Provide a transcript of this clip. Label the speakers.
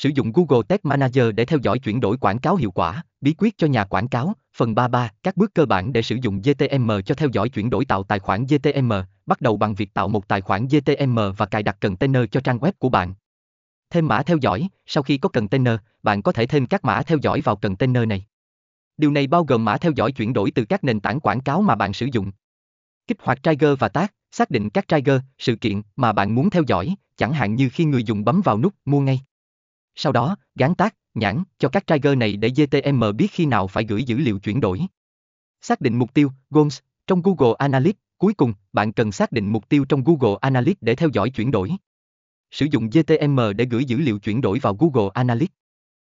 Speaker 1: Sử dụng Google Tag Manager để theo dõi chuyển đổi quảng cáo hiệu quả, bí quyết cho nhà quảng cáo, phần 33, các bước cơ bản để sử dụng GTM cho theo dõi chuyển đổi tạo tài khoản GTM, bắt đầu bằng việc tạo một tài khoản GTM và cài đặt container cho trang web của bạn. Thêm mã theo dõi, sau khi có container, bạn có thể thêm các mã theo dõi vào container này. Điều này bao gồm mã theo dõi chuyển đổi từ các nền tảng quảng cáo mà bạn sử dụng. Kích hoạt trigger và tag, xác định các trigger, sự kiện mà bạn muốn theo dõi, chẳng hạn như khi người dùng bấm vào nút mua ngay. Sau đó, gắn tác, nhãn cho các trigger này để GTM biết khi nào phải gửi dữ liệu chuyển đổi. Xác định mục tiêu, goals, trong Google Analytics, cuối cùng, bạn cần xác định mục tiêu trong Google Analytics để theo dõi chuyển đổi. Sử dụng GTM để gửi dữ liệu chuyển đổi vào Google Analytics.